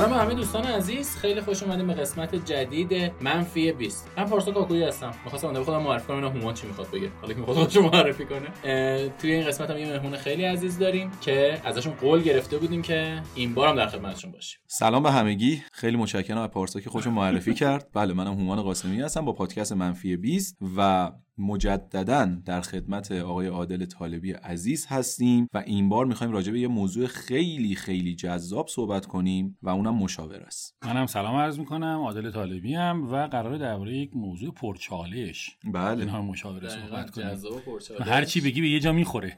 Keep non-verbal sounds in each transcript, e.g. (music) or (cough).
سلام همه دوستان عزیز. خیلی خوش اومدیم به قسمت جدید منفی 20 من پارسا کاکویی هستم. می‌خواستم اون خودم معرفی کنم هومان چی می‌خواد بگه؟ حالا که می‌خواد خودش معرفی کنه. توی این قسمت هم یه مهمون خیلی عزیز داریم که ازشون قول گرفته بودیم که این بار هم در خدمتشون باشیم. سلام به همگی. خیلی متشکرم از پارسا که خودشو معرفی کرد. بله منم هومان قاسمی هستم با پادکست منفی 20 و مجددا در خدمت آقای عادل طالبی عزیز هستیم و این بار می‌خوایم راجع به یه موضوع خیلی خیلی جذاب صحبت کنیم و اونم مشاور است. منم سلام عرض می‌کنم. عادل طالبی هم و قرار درباره یک موضوع پرچالش بله. اینها مشاوره صحبت کنیم. هر چی بگی به یه جا می‌خوره.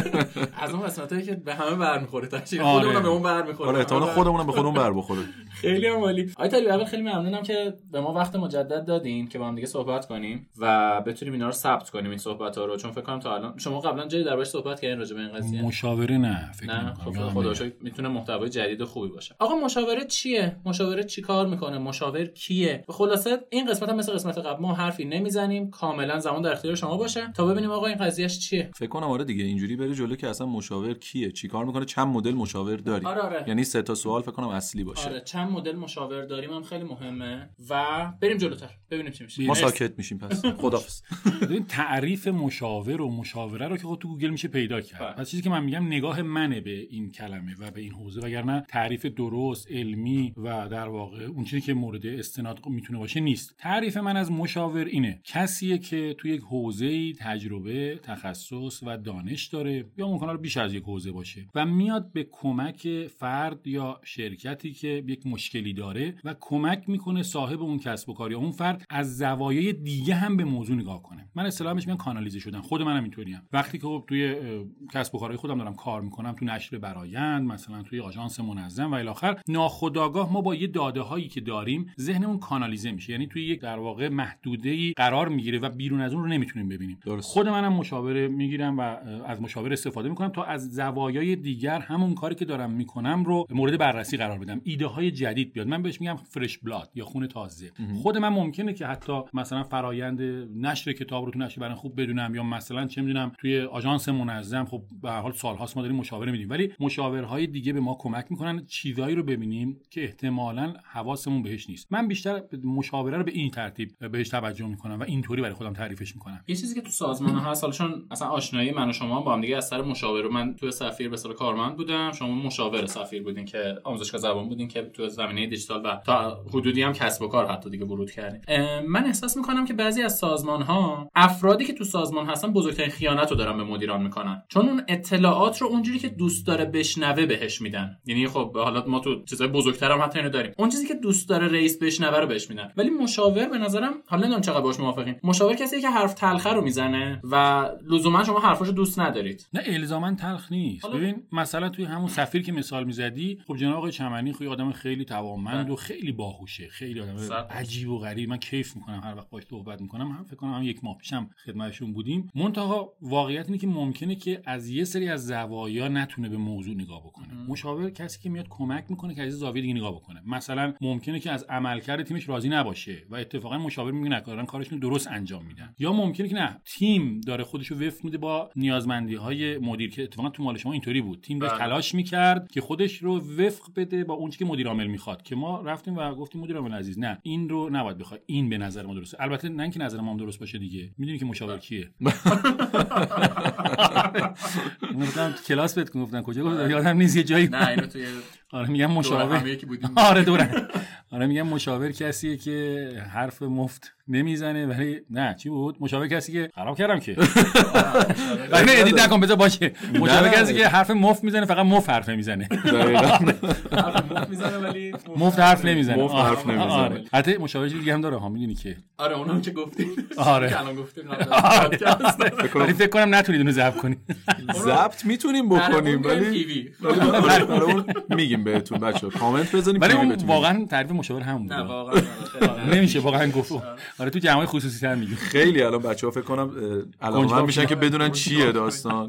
(laughs) از اون قسمتایی که به همه برمیخوره تاش آره. خودمون به اون برمیخوره. آره احتمال خودمونم به خودمون بر بخوره (laughs) خیلی عالی. آقای طالبی اول خیلی ممنونم که به ما وقت مجدد دادین که با هم دیگه صحبت کنیم و بتونیم اینا رو ثبت کنیم این صحبت ها رو چون فکر کنم تا الان شما قبلا جایی دربارش صحبت کردین راجع به این قضیه؟ مشاوره نه فکر نه. خب می‌تونه محتوای جدید و خوبی باشه. آقا مشاوره چیه؟ مشاوره چی کار می‌کنه؟ مشاور کیه؟ به خلاصه این قسمت هم مثل قسمت قبل ما حرفی نمی‌زنیم. کاملا زمان در اختیار شما باشه. تا ببینیم آقا این قضیهش چیه. فکر کنم آره دیگه اینجوری بره جلو که اصلا مشاور کیه؟ چیکار می‌کنه؟ چند مدل مشاور داری؟ آره آره. یعنی سه تا سوال فکر کنم اصلی باشه. آره چند مدل مشاور داریم هم خیلی مهمه. و بریم جلوتر. ببینیم چی میشه. ما ساکت میشیم پس. خدافظ (laughs) ببین تعریف مشاور و مشاوره رو که خود تو گوگل میشه پیدا بله. کرد پس چیزی که من میگم نگاه منه به این کلمه و به این حوزه وگرنه تعریف درست علمی و در واقع اون چیزی که مورد استناد می‌تونه باشه نیست. تعریف من از مشاور اینه. کسیه که تو یک حوزه تجربه تخصص و دانش داره یا ممکنه بیش از یک حوزه باشه و میاد به کمک فرد یا شرکتی که یک مشکلی داره و کمک می‌کنه صاحب اون کسب و کار یا اون فرد از زوایای دیگه هم به موضوع نگاه کنه. من اصطلاحش میگم کانالیزه شدن. خود منم اینطوریم وقتی که خب توی کسب و کارهای خودم دارم کار می‌کنم تو نشر برایند مثلا توی آژانس منظم و الی آخر ناخودآگاه ما با یه داده هایی که داریم ذهنمون کانالیزه میشه. یعنی توی یک در واقع محدوده ای قرار می‌گیره و بیرون از اون رو نمی‌تونیم ببینیم. درست. خود منم مشاوره می‌گیرم و از مشاوره استفاده می‌کنم تا از زوایای دیگر همون کاری که دارم می‌کنم رو مورد بررسی قرار بدم. ایده های جدید بیاد. من بهش میگم فرش بلاد یا خون تازه. خود من ممکنه که حتی مثلا فرایند نشر کتاب رو تو برای خوب بدونم یا مثلا چه می‌دونم توی آژانس منظم خب به هر حال سالهاست ما داریم مشاوره میدیم. ولی مشاورهای دیگه به ما کمک می‌کنن چیزایی رو ببینیم که احتمالا حواسمون بهش نیست. من بیشتر مشاوره رو به این ترتیب بهش توجه می‌کنم و اینطوری برای خودم تعریفش می‌کنم. یه چیزی که تو سازمان ها هست حالا اصلا آشنایی من و شما با هم دیگه از سر مشاوره من تو سفیر به سر کارمند بودم شما مشاور سفیر بودین که آموزشگاه زبان بودین که تو زمینه دیجیتال و تا حدودی هم کسب و کار حتی دیگه ورود کردین. من احساس می‌کنم که بعضی از سازمان ها افرادی که تو سازمان هستن بزرگترین خیانت رو دارن به مدیران می‌کنن. چون اون اطلاعات رو اونجوری که دوست داره بشنوه بهش میدن. یعنی خب حالا ما تو چیزای بزرگتر هم حتی اینو داریم. اون چیزی که دوست داره رئیس بشنوه رو بهش میدن. ولی مشاور به نظرم حالا نمی‌دونم چقدر باش موافقین. مشاور کسیه که حرف تلخه رو می‌زنه و لزوما شما حرفاشو دوست ندارید. نه الزاما تلخ نیست. حالا- ببین مثلا توی همون سفیر که مثال می‌زدی خب جناب آقای چمنی خب آدم خیلی توانمند و خیلی باهوشه. خیلی آدم. عجیب و غریب. من کیف می‌کنم هر وقت باش صحبت می‌کنم. هم فکر کنم هم یک ماه پیشم خدمتشون بودیم. منتها واقعیت اینه که ممکنه که از یه سری از زوایا نتونه به موضوع نگاه بکنه. مشاور کسی که میاد کمک می‌کنه که از یه زاویه دیگه نگاه بکنه. مثلا ممکنه که از عملکرد تیمش راضی نباشه و اتفاقا مشاور میگه نکردن کارشون درست انجام میدن. یا ممکنه که نه تیم داره خودش رو وفق میده با نیازمندی های مدیر که اتفاقا تو مال شما اینطوری بود. تیم داشت بله. تلاش می‌کرد که خودش رو وفق بده با اون که مدیر عامل می‌خواد. که ما رفتیم و گفتیم مدیر عامل عزیز نه این رو نباید بخوای این به نظر ما درسته. البته نه اینکه نظر ما درست باشه دیگه. می‌دونی که مشاور کیه. (laughs) گفتم کلاس بهت گفتن کجا گفتم یادم نیست یه جایی نه اینو توی آره میگم مشاور. (laughs) آره دوره آره میگم مشاور کسیه که حرف مفت نمی‌زنه ولی نه چی بود؟ مشاور کسی که خراب کردم که. (laughs) ولی نه ادیت نکن بذار باشه. مشاور. کسی که حرف مفت می‌زنه فقط مفت حرف نمی‌زنه. (laughs) مفت می‌زنه ولی مفت حرف نمی‌زنه. مفت حرف آره. نمی‌زنه. آره. حتی مشاور چیز دیگه هم داره ها می‌دونی که. آره اونم که گفتیم. آره. الان پادکست. ولی فکر کنم نتونید اونو ضبط کنید. ضبط می‌تونیم بکنیم ولی تیوی. برای اون میگیم بهتون بچه کامنت بزنیم ولی اون واقعا تعریف مشاور همون نه بود واقعا آره، (laughs) نمیشه واقعا گفت. آره. تو جمعای خصوصی تر میگیم خیلی الان بچه ها فکر کنم کنجکاو میشن که. بدونن چیه داستان.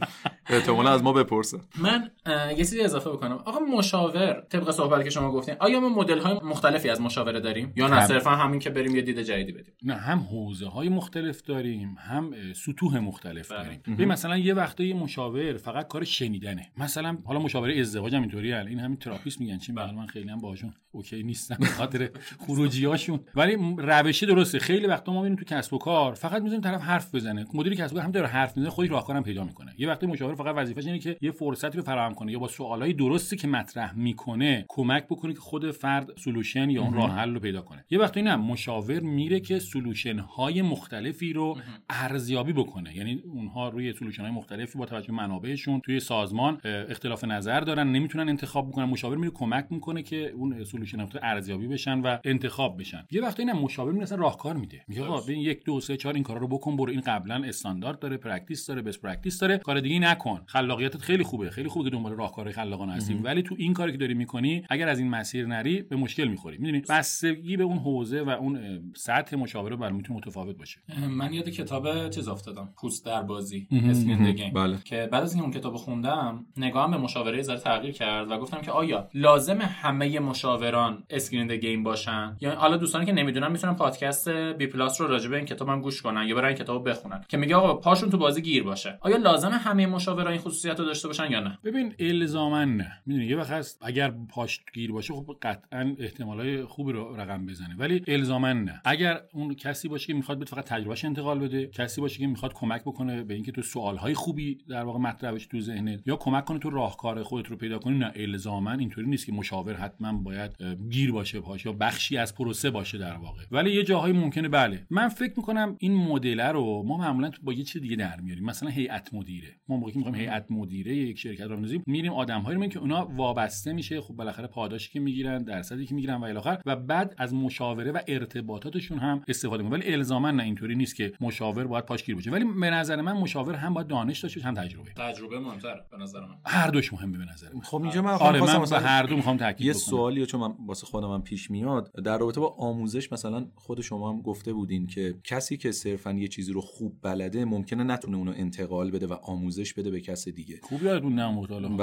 احتمالا از ما بپرسه من یه چیزی اضافه بکنم. آقا مشاور طبق صحبتی که شما گفتین آیا ما مدل های مختلفی از مشاوره داریم؟ یا نه صرفا همین که بریم یه دید جدیدی بدیم؟ نه هم حوزه های مختلف داریم هم سطوح مختلف بله. داریم. ببین مثلا یه وقته مشاور فقط کار شنیدنه. مثلا حالا مشاوره ازدواج هم اینطوری این همین تراپیست میگن. چی بله من خیلی هم باهاشون okay نیستم به خاطر خروجیاشون ولی روشی درسته. خیلی وقتا ما میریم تو کسب و کار فقط می‌ذاریم طرف حرف بزنه. مدیر کسب و کار هم داره حرف می‌زنه خودش راهکارم پیدا می‌کنه. یه وقتی مشاور فقط وظیفه‌ش اینه که یه فرصتی رو فراهم کنه یا با سوالای درستی که مطرح می‌کنه کمک بکنه که خود فرد solution یا اون راه حل رو پیدا کنه. یه وقتی نه مشاور میره که solution های مختلفی رو ارزیابی بکنه. یعنی اونها روی solution های مختلفی با توجه منابعشون توی سازمان اختلاف نظر دارن نمی‌تونن انتخاب بکنن مشاور میره کمک می‌کنه که اون solution ها ارزیابی بشن و انتخاب بشن. یه وقتی نه مشاور میره راهکار میده. میگه آقا ببین یک دو سه چهار این کارا رو بکن برو. این قبلا استاندارد داره practice داره best practice داره. کار دیگه نکن. خلاقیتت خیلی خوبه. خیلی خوبه که دنبال راهکار خلاقانه هستی. ولی تو این کاری که داری می‌کنی اگر از این مسیر نری به مشکل می‌خوری. می‌دونی؟ بستگی به اون حوزه و اون سطح مشاوره بر می‌تونه متفاوت باشه. من یاد کتاب چیز افتادم. پوست در بازی. skin in بله. که بعد از این اون کتاب خوندم نگاهم به مشاوره ذره تغییر کرد و گفتم که آیا لازم همه مشاوران skin in the game باشن؟ یا حالا دوستانی که نمی‌دونن می‌تونن پادکست بی پلاس رو راجع به این کتابم گوش کنن یا برن کتابو بخونن. که میگه آقا پاشون تو بازی گیر باشه. آیا لازم همه مشاوران این خصوصیت رو داشته باشن یا نه؟ ببین الزاما نه. می‌دونی یه وقت هست اگر پاش گیر باشه خب قطعا احتمالای خوبی رو رقم بزنه. ولی الزاما نه. اگر اون کسی باشه که می‌خواد فقط تجربهش انتقال بده کسی باشه که می‌خواد کمک بکنه به اینکه تو سوالهای خوبی در واقع مطرح بشه تو ذهنت یا کمک کنه تو راهکار خودت رو پیدا کنی نه الزاما اینطوری نیست که مشاور حتما باید گیر باشه پاش یا بخشی از پروسه باشه در واقع. ولی یه جاهای ممکنه بله. من فکر می‌کنم این مدل رو ما معمولا با یه چیز دیگه در میاریم. مثلا هیئت مدیره. ما موقعی که می‌خوایم هیئت مدیره یک شرکت رو بندازیم میریم آدمهایی رو که اونا وابسته میشه. خب بالاخره پاداشی که می‌گیرن درصدی که می‌گیرن و الی آخر. و بعد از مشاوره و ارتباطاتشون هم استفاده می‌کنن ولی الزاما نه اینطوری نیست که مشاور باید پاشگیر باشه. ولی به نظر من مشاور هم باید دانش داشته هم تجربه. تجربه مهمتره به نظر من. هر دوش مهمه به نظر من. خب اینجا من آره من به هر دو می‌خوام تاکید یه سوالی چون من واسه خودم هم پیش میاد در رابطه با آموزش مثلا خود شما هم گفته بودین که کسی که صرفا یه چیزی رو خوب بلده ممکنه نتونه اونو انتقال بده و آموزش بده به کس دیگه. خوب یادتون نمود حالا (laughs)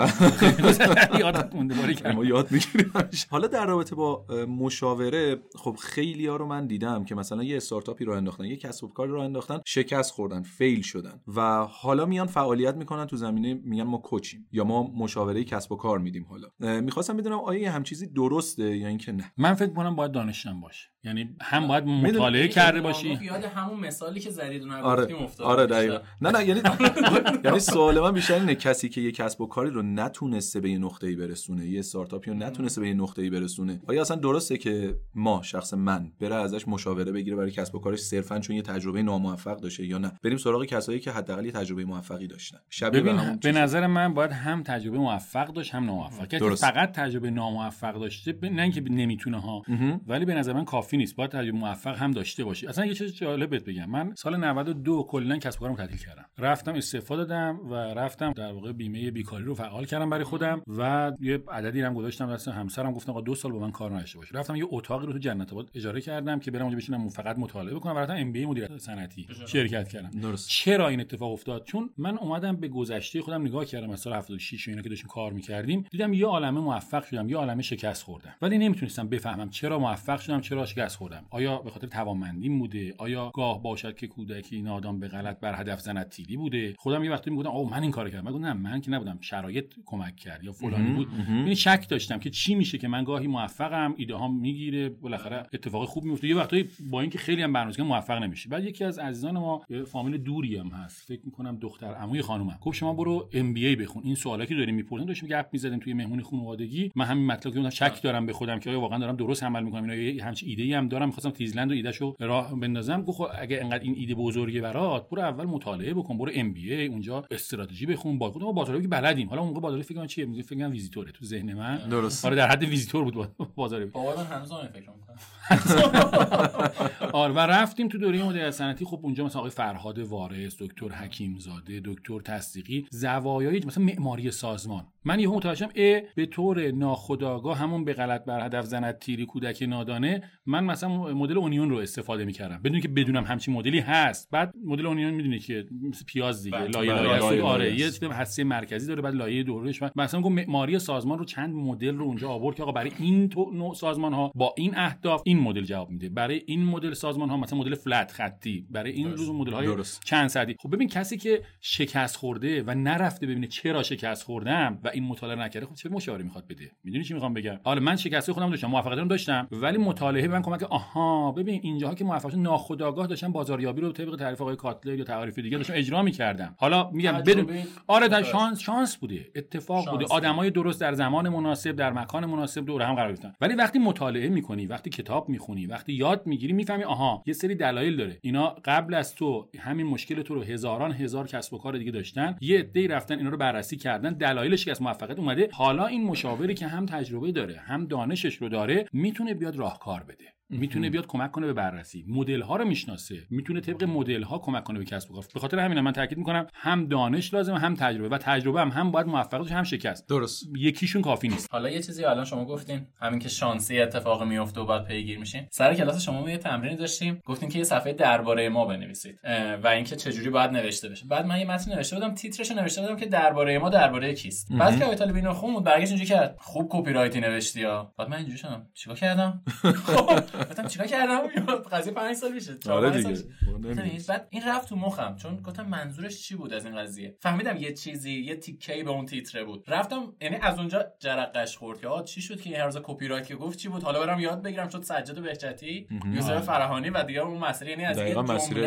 ما یاد می‌گیریم. حالا در رابطه با مشاوره خب خیلی ها رو من دیدم که مثلا یه استارتاپی رو انداختن یه کسب و کاری رو انداختن شکست خوردن فیل شدن و حالا میان فعالیت می‌کنن تو زمینه میگن ما کوچیم یا ما مشاوره کسب و کار میدیم حالا. می‌خواستم بدونم آیا یه هم چیزی درسته یا اینکه نه. من فکر کنم باید دانشم باشه. یعنی هم باید مطالعه کرده باشی. یاد همون مثالی که زدید اون آره. آره دقیقاً. نه نه یعنی (laughs) یعنی سوال من بیشتر اینه کسی که یه کسب و کاری رو نتونسته به یه نقطه‌ای برسونه یه استارتاپی رو نتونسته به یه نقطه‌ای برسونه آیا اصلا درسته که ما شخص من بره ازش مشاوره بگیره برای کسب و کارش صرفا چون یه تجربه ناموفق داشته یا نه؟ بریم سراغ کسایی که حداقل یه تجربه موفقی داشتن. شبیه به, نظر من باید هم تجربه موفق داشت هم ناموفق. فقط تجربه ناموفق داشته نه اینکه نمی‌تونه ها ولی به نظر من کافی نیست. باید تجربه موفق هم داشته باشی. اصلا یه چیز جالب بهت بگم. من سال 92 کلا کسب و کارم تعطیل کردم. رفتم استفاده دادم و رفتم در واقع بیمه بیکاری رو فعال کردم برای خودم و یه عددی هم گذاشتم دست همسرم گفتم آقا دو سال با من کار نداشته باش رفتم یه اتاقی رو تو جنت آباد اجاره کردم که برم اونجا بشینم فقط مطالعه کنم و رفتم ام بی مدیریت صنعتی شرکت کردم. درست. چرا این اتفاق افتاد؟ چون من اومدم به گذشته خودم نگاه کردم از سال 76 اینا که داشتیم کار می‌کردیم دیدم یه عالمه موفق شدم. یه عالمه شکست خوردم. ولی نمی‌تونستم بفهمم چرا موفق شدم چرا شکست خوردم. آیا به خاطر توانمندی بوده؟ آیا گاه باشد که کودکی نادان به غلط بر هدف زند تیلی بوده؟ خودم یه وقتی می‌گفتم اوه من این کارو کردم. نه من که نبودم. شرایط کمک کرد. یا فلانی بود. یعنی شک داشتم که چی میشه که من گاهی موفقم ایده ها می‌گیره بالاخره اتفاق خوب میفته یه وقتی با اینکه خیلی هم برنامه‌ریزی موفق نمیشه بعد یکی از عزیزان ما فامیل دوری هم هست. فکر می‌کنم دختر عموی خانومم. گفت شما برو MBA بخون. این سوالی که داریم می‌پرسن داشتیم گپ می‌زدیم توی مهمونی خانوادگی. من همین مطلب که شک دارم به خودم که آیا واقعا دارم درست عمل می‌کنم اینا همچین ایده ای هم دارم می‌خواستم تیزلند و ایدهشو راه بندازم. گفت خب اگه انقدر این ایده بزرگه برات برو اول مطالعه بکن برو MBA اونجا استراتژی بخون با خودم با که بلدیم. حالا اون موقع بازار فکر چیه؟ میگه فکر کنم ویزیتوره تو ذهن من. درست آره در حد ویزیتور بود بازار بابا من هنوز فکر می‌کنم. آره و رفتیم تو دوره مدیریت صنعتی. خب اونجا مثلا آقای فرهاد وارث دکتر حکیم زاده دکتر تصدیقی زوایای مثلا معماری سازمان. من یهو متوجهم ا به طور ناخودآگاه همون به غلط بر هدف زند تیری کودک نادانه من مثلا مدل اونیون رو استفاده می‌کردم. بدون که بدونم همچین مدلی هست. بعد مدل اونیون می‌دونی که مثل پیاز دیگه بله. لایه لایه. آره یه هسته مرکزی داره بعد لایه دورش و مثلا گفت معماری سازمان رو چند مدل رو اونجا آورد که آقا برای این تو نوع سازمان ها با این اهداف این مدل جواب میده. برای این مدل سازمان ها مثلا مدل فلت خطی برای این روز مدل های درست. چند صدی. خب ببین کسی که شکست خورده و نرفته ببینه چرا شکست خوردم و این مطالعه نکرده خب چه مشاوره می‌خواد بده. می‌دونی چی می‌خوام بگم؟ حالا من شکست خودم داشتم موفقیت رو داشتم. ولی مطالعه به من کمک آها ببین اینجاها که موفق شدم ناخودآگاه داشتم بازاریابی رو طبق تعریف آقای کاتلر یا تعریف دیگه داشتم اجرا می‌کردم حالا میگم بدون آره در. شانس شانس بوده. اتفاق شانس بوده. بوده. آدمای درست در زمان مناسب در مکان مناسب دور هم قرار گرفتن. ولی وقتی مطالعه می‌کنی وقتی کتاب می‌خونی وقتی یاد می‌گیری می‌فهمی آها یه سری دلایل داره. اینا قبل از تو همین مشکل تو رو هزاران هزار کسب و کار دیگه داشتن یه عده‌ای رفتن اینا رو بررسی کردن دلایلش که از موفقیت اومده. حالا این مشاوری که هم تجربه داره هم دانشش رو داره می‌تونه بیاد راهکار بده. می‌تونه بیاد کمک کنه به بررسی. مدل ها رو می‌شناسه. می‌تونه طبق مدل ها کمک کنه به کسب و کار. به خاطر همین من تاکید می‌کنم هم دانش لازمه هم تجربه. و تجربه هم هم باید موفق باشه هم شکست. درست. یکیشون کافی نیست. حالا یه چیزی الان شما گفتین همین که شانسی اتفاق میفته و باید پیگیر میشین. سر کلاس شما ما یه تمرینی داشتیم گفتین که یه صفحه درباره ما بنویسید و اینکه چجوری باید نوشته بشه. بعد من یه متن نوشته بودم تیترش نوشته بودم که درباره ما درباره کیست. بعد که آیت خوند برگشت اینجوری کرد. خوب کپی رایتی نوشتی ها بعد من اینجوری شدم. چیکار کردم؟ (laughs) گفتم چیکار کردم؟ قضیه 5 سال میشه آره دیگه. بعد این رفت تو مخم. چون گفتم منظورش چی بود از این قضیه؟ فهمیدم یه چیزی یه تیکه به اون تیتره بود. رفتم یعنی از اونجا جرقش خورد. که آ چی شد که این هر کپی رایت که گفت چی بود؟ حالا برم یاد بگیرم. شد سجاد بهجتی یوسف فرهانی و دیگه اون مسئله. یعنی از یه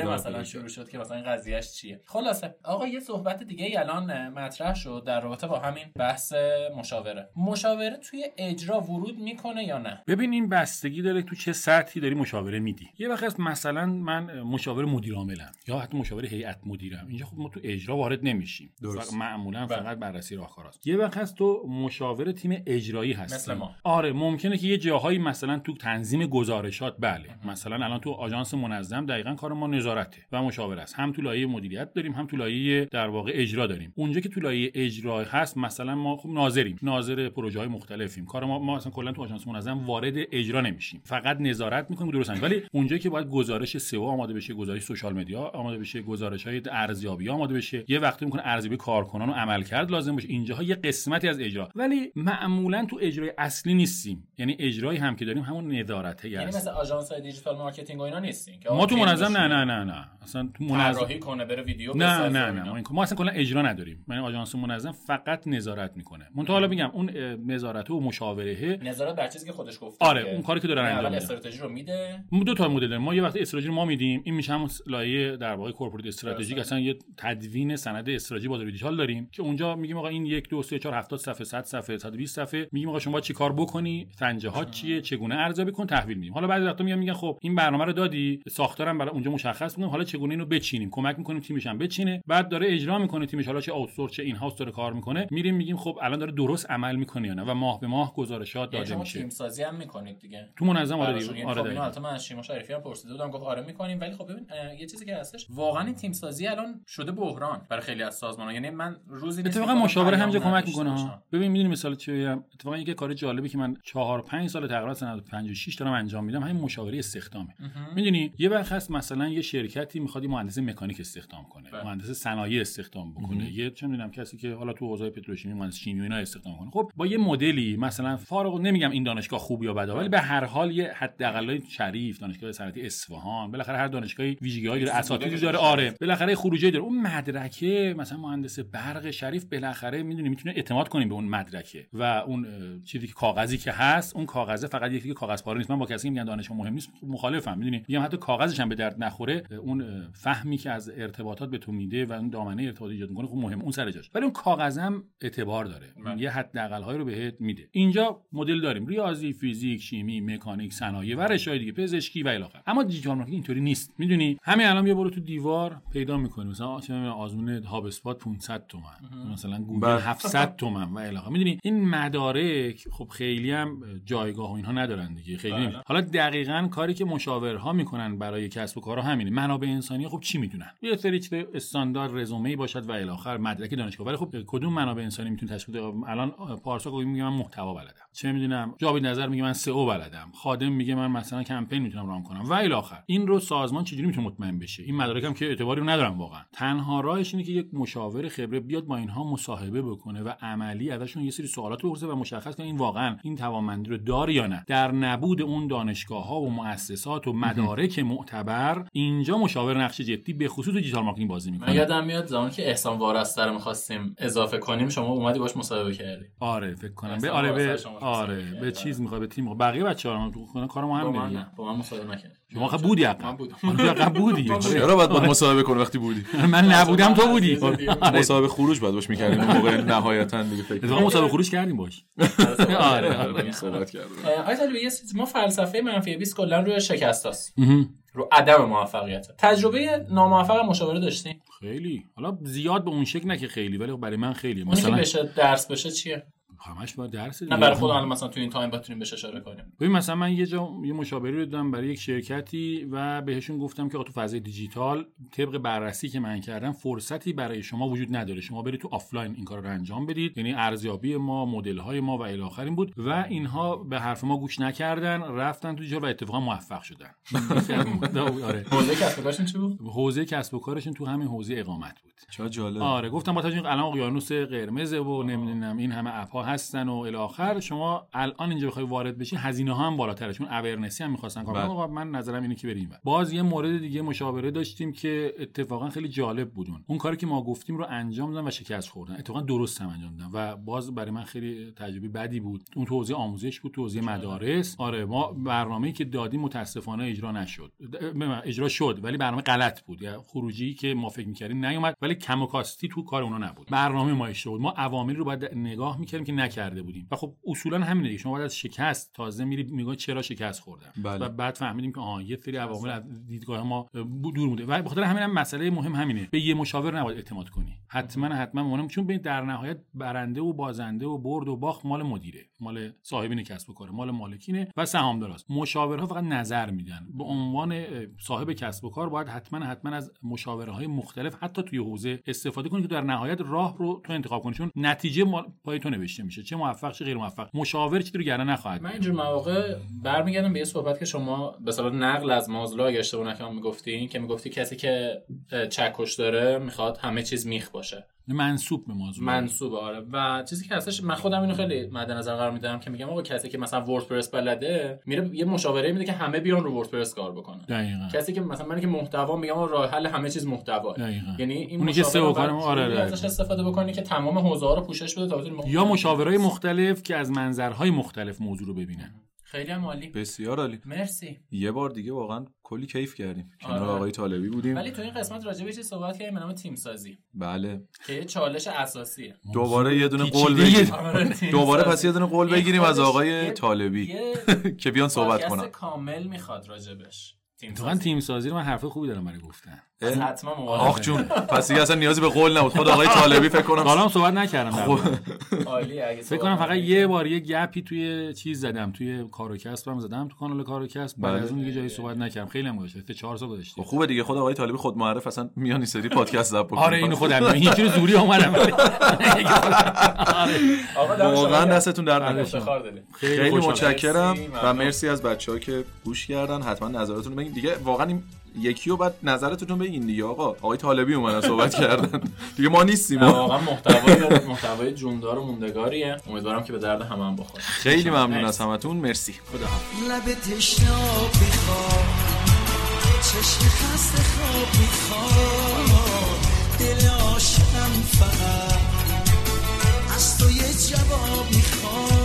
مثلا شروع شد که مثلا این قضیهش چیه. خلاصه آقا یه صحبت دیگه ای الان مطرح شد در رابطه با همین بحث مشاوره. مشاوره توی اجرا ورود می‌کنه یا نه؟ ببین این بستگی داره تو چه سطحی داری مشاوره میدی. یه وقت هست مثلا من مشاور مدیر عاملم یا حتی مشاور هیئت مدیرم. اینجا خب ما تو اجرا وارد نمیشیم. درست. فقط معمولا بله. فقط بررسی راهکاراست یه وقت هست تو مشاور تیم اجرایی هستی. مثل ما. آره ممکنه که یه جاهایی مثلا تو تنظیم گزارشات بله. مثلا الان تو آژانس منظم دقیقا کار ما نظارته و مشاوره است. هم تو لایه مدیریت داریم هم تو لایه در واقع اجرا داریم. اونجا که تو لایه اجرا هست مثلا ما خب ناظریم. ناظر پروژه های مختلفیم. کار ما ما اصلا کلا تو آژانس منظم وارد اجرا نمیشیم. فقط نظارت می‌کنیم درست انجام. ولی اونجایی که باید گزارش سئو آماده بشه گزارش سوشال مدیا آماده بشه گزارش های ارزیابی آماده بشه یه وقتی می‌کنه ارزیابی کارکنان و عملکرد لازم باشه اینجاها یه قسمتی از اجرا ولی معمولا تو اجرای اصلی نیستیم یعنی اجرایی هم که داریم همون نظارته یعنی هست مثل آژانس های دیجیتال مارکتینگ و اینا نیستین که ما تو منظم نه نه نه نه اصلا تو منظم کنه بره ویدیو نه نه نه اینا. ما, اصلا کلا اجرا نداریم من آژانس منظم فقط نظارت می‌کنه من حالا میگم اون نظارت و مشاوره نظارت بر چیزی که خودش گفته آره،. اون کاری که داره یعنی انجام. استراتژی رو میده؟ دو تا مدل. داریم ما یه وقت استراتژی رو ما میدیم. این میشه همون لایه در واقع corporate strategic. اصلا یه تدوین سند استراتژی بازار دیجیتال داریم که اونجا میگیم آقا این یک دو سه چهار 70 صفحه 100 صفحه 120 صفحه. میگیم آقا شما چی کار بکنی؟ سنجه ها چیه؟ چگونه ارزیابی کن؟ تحویل میدیم. حالا بعضی وقتا میگن میگن خب این برنامه رو دادی ساختارم برای اونجا مشخص می‌کنیم حالا چگونه اینو بچینیم؟ کمک می‌کنیم تیمش هم بچینه. بعد داره اجرا می‌کنه تیمش. حالا چه آوتسورس چه این هاوس داره کار می‌کنه. میریم میگیم خب الان داره درست عمل می‌کنه یا نه و ماه به ماه گزارشات یعنی داده شما میشه. تیم سازی هم می‌کنید دیگه. تو منظم آره براشون. یعنی آره خب اینو دقیقاً. البته من از شیما شریفی هم پرسیده بودم گفت آره می‌کنیم. ولی خب ببین یه چیزی که هستش واقعا این تیم سازی الان شده بحران برای خیلی از سازمان‌ها. یعنی من روزی اتفاقا مشاوره همینجا کمک می‌کنه. ببین می‌دونی مثال چی بگم اتفاقا یه کار جالبی که من 4 5 سال تقریبا سنه 56 دارم انجام میدم همین مشاوره استخدامه. می‌دونی؟ یه وقت هست مثلا یه شرکتی می‌خواد مهندس مکانیک استخدام کنه بله. مهندس صنایع استخدام بکنه. یه چه می‌دونم کسی که حالا تو حوزه پتروشیمی مهندس شیمی اینا استخدام کنه. خب با یه مدلی مثلا فارغ نمیگم این دانشگاه خوب یا بده ولی به هر حال یه حداقل شریف دانشگاه صنعتی اصفهان بالاخره هر دانشگاهی ویژگی‌هایی داره اساتیدی داره آره. بالاخره خروجی داره. اون مدرکه مثلا مهندس برق شریف بالاخره می‌دونی می‌تونه اعتماد کنیم به اون مدرکه و اون چیزی که کاغذی که هست اون کاغذه فقط یکی که کاغذ پاره نیست. من با کسی که میگن دانشگاه مهم نیست مخالفم. می‌دونی؟ میگم حتی کاغذش هم به درد نخوره. اون فهمی که از ارتباطات به تو میده و اون دامنه ارتباطی ایجاد می‌کنه خب مهم. اون سر جاش. ولی اون کاغذم اعتبار داره. بله. یه حداقل هایی رو بهت میده. اینجا مدل داریم. ریاضی فیزیک شیمی مکانیک صنایع. و رشته‌های دیگه پزشکی و الی آخر. اما دیجیتال مارکتینگ اینطوری نیست. می‌دونی؟ همین الان یه برو تو دیوار پیدا می‌کنی. مثلا چه می‌دونم آزمون هاب اسپات 500 تومن مثلا گوگل بله. 700 تومن و الی آخر. می‌دونی؟ این مدارک خب خیلی هم جایگاه و اینها ندارن دیگه خیلی بله. حالا دقیقا کاری که مشاورها می‌کنن برای کسب و کارها همینه. منابع انسانی خب چی می‌دونن؟ یه سری چیز استاندارد رزومه باشد و الی آخر مدرک دانشگاه. ولی خب کدوم منابع انسانی می‌تونه تشکیل الان پارسا گفت میگه من محتوا بلدم. چه می‌دونم جاوید نظر میگه من سئو بلدم. خادم میگه من مثلا کمپین می‌تونم run کنم. و الی آخر این رو سازمان چجوری می‌تونه مطمئن بشه؟ این مدارکم که اعتباری رو ندارم واقعا. تنها راهش اینه که یک مشاور خبره بیاد با اینها مصاحبه بکنه و عملی ازشون یه سری سوالات بپرسه و مشخص کنه این واقعا این توانمندی رو داره یا نه. در نبود اون دانشگاه ها و مؤسسات و مدارک معتبر اینجا مشاور نقش جدی به خصوص دیجیتال مارکتینگ بازی می‌کنه. من یادم میاد زمانی که احسان وارستر رو می‌خواستیم اضافه کنیم شما اومدی باش مصاحبه کردی. آره فکر کنم. به آره به آره مصاحبه به کرد. چیز می‌خواد به تیم می‌خواد بقیه بچه‌ها رو تو کار ما هم من با من مصاحبه نکرد. شما خب بودی من عقب بودم. تو عقب بودی. آره. چرا باید با مصاحبه کنه وقتی بودی؟ (laughs) من نبودم تو بودی. آره. مصاحبه خروج باید باش می‌کردیم موقع نهایتا دیگه فکر مسابقه خروج کردیم باش. آره، (laughs) آره. آره. صحبت کردیم. ما فلسفه منفی 20 کلا روی شکست هست رو عدم موفقیت. تجربه ناموفق مشاوره داشتیم. خیلی. حالا زیاد به اون شکل نه که خیلی ولی خب برای من خیلی مثلا بشه درس بشه چیه؟ همش باید درس نه. برای خودم مثلا تو این تایم بتونیم بهش اشاره کنیم. ببین مثلا من یه جا یه مشاوره رو دادم برای یک شرکتی و بهشون گفتم که تو فضای دیجیتال طبق بررسی که من کردم فرصتی برای شما وجود نداره. شما برید تو آفلاین این کار رو انجام بدید. یعنی ارزیابی ما مدل های ما و الی آخر این بود و اینها به حرف ما گوش نکردن رفتن تو دیجیتال و اتفاقا موفق شدن. (laughs) آره. حوزه کسب و کارشون چی بود؟ حوزه کسب و کارشون تو همین حوزه اقامت بود. چرا جالب. آره گفتم با توجه به الان اقیانوس قرمزه و نمی‌دونم این همه اپ ها هستن و الی آخر شما الان اینجا بخوای وارد بشی هزینه ها هم بالاتره چون اورنسی هم می‌خواستن کار بله. کنن. آقا من نظرم اینه که بریم باز یه مورد دیگه مشاوره داشتیم که اتفاقا خیلی جالب بودون اون. کاری که ما گفتیم رو انجام دادن و شکست خوردن. اتفاقا درست هم انجام دادن و باز برای من خیلی تجربه بدی بود. اون تو حوزه آموزش بود تو حوزه مدارس. آره ما برنامه‌ای که دادیم متاسفانه اجرا نشد. اجرا شد ولی برنامه غلط بود. یا خروجی که ما فکر می‌کردیم نیومد ولی کم و کاستی تو کار اونا نبود. برنامه ما اشتباه بود. ما عواملی رو باید نگاه می‌کردیم که نکرده بودیم. و خب اصولا همینه دیگه. شما باید از شکست تازه میری میگه چرا شکست خوردم؟ بله. و بعد فهمیدیم که آها یه سری عوامل از دیدگاه ما دور بوده و بخاطر همین هم مسئله مهم همینه. به یه مشاور نباید اعتماد کنی. حتما حتما مهم چون ببین در نهایت برنده و بازنده و برد و باخت مال مدیره. مال صاحبین کسب و کاره. مال مالکینه و سهامداراست. مشاورها فقط نظر میدن. به عنوان صاحب کسب و کار باید حتما حتما از مشاوره های مختلف حتی توی حوزه استفاده کنی که در نهایت راه رو تو انتخاب کنی. چون نتیجه مال پای تو نوشته. میشه چه موفق چه غیر موفق مشاور چیزی رو گردن نخواهد من. اینجور مواقع برمیگردم به یه صحبت که شما به نقل از مازلو اگه اشتباه نکنم می‌گفتین که می‌گفتی کسی که چکش داره می‌خواد همه چیز میخ باشه منسوب به موضوع. منصوبه آره. و چیزی که هستش من خودم اینو خیلی مد نظر قرار میدم که میگم آقا کسی که مثلا وردپرس بلده میره یه مشاوره میده که همه بیان رو وردپرس کار بکنن. دقیقاً. کسی که مثلا من که محتوا میگم آقا راه حل همه چیز محتوا. یعنی این اونی که مشاوره آره، آره. ازش استفاده بکنی که تمام حوزه ها رو پوشش بده تا بتونی یا مشاورهای مختلف که از منظرهای مختلف موضوع رو ببینن. خیلی هم عالی. بسیار عالی. مرسی. یه بار دیگه واقعا کلی کیف کردیم. کنار آره. آقای طالبی بودیم. ولی تو این قسمت راجع به یه چیز صحبت کردیم به نام تیم سازی. بله. که یه چالش اساسیه دوباره یه دونه قول. بگیریم. آره، (laughs) دوباره. پس یه دونه قول بگیریم از آقای طالبی. (laughs) که بیان صحبت کنن. کامل می‌خواد راجبش تیم سازی تیم سازی رو من حرف خوبی دارم برای گفتن حتما موافقم. آخ جون پس دیگه اصلا نیازی به قول نبود خود آقای (laughs) طالبی فکر کنم حالا هم صحبت نکردم خب. فکر کنم فقط یه بار یه گپی توی چیز زدم توی کار و کسبم زدم تو کانال کار و کسب بعد بله. از اون دیگه جایی صحبت نکردم خیلی هم گذشته سه چهار سال گذشته خوبه دیگه خود آقای طالبی خود معرف اصلا میان این سری پادکست ضبط آره اینو خودم این یکی رو زوری اومدم (laughs) آره. واقعا. دستتون در بله. نکنه خیلی. متشکرم مرسی، و. مرسی از بچه ها که گوش کردن حتما نظراتتون رو بگین دیگه واقعا این یکی رو بعد نظرتون رو بگین دیگه. آقا آقای طالبی اومدن صحبت کردن. دیگه ما نیستیم. واقعا محتوای محتوای جوندار و موندگاریه. امیدوارم که به درد همه هم بخوره. خیلی ممنون. از همتون. مرسی. خدا لب تشناب می‌خواد چشم خسته خواب می‌خواد دل عاشقم فقط از تو یه جواب می‌خواد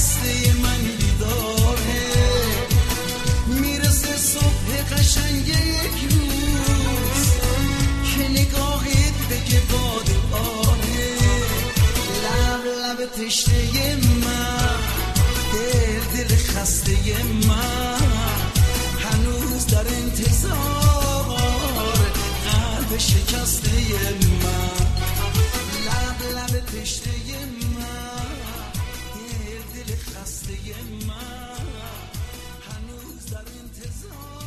خسته من بیداره ما هنوز در انتظار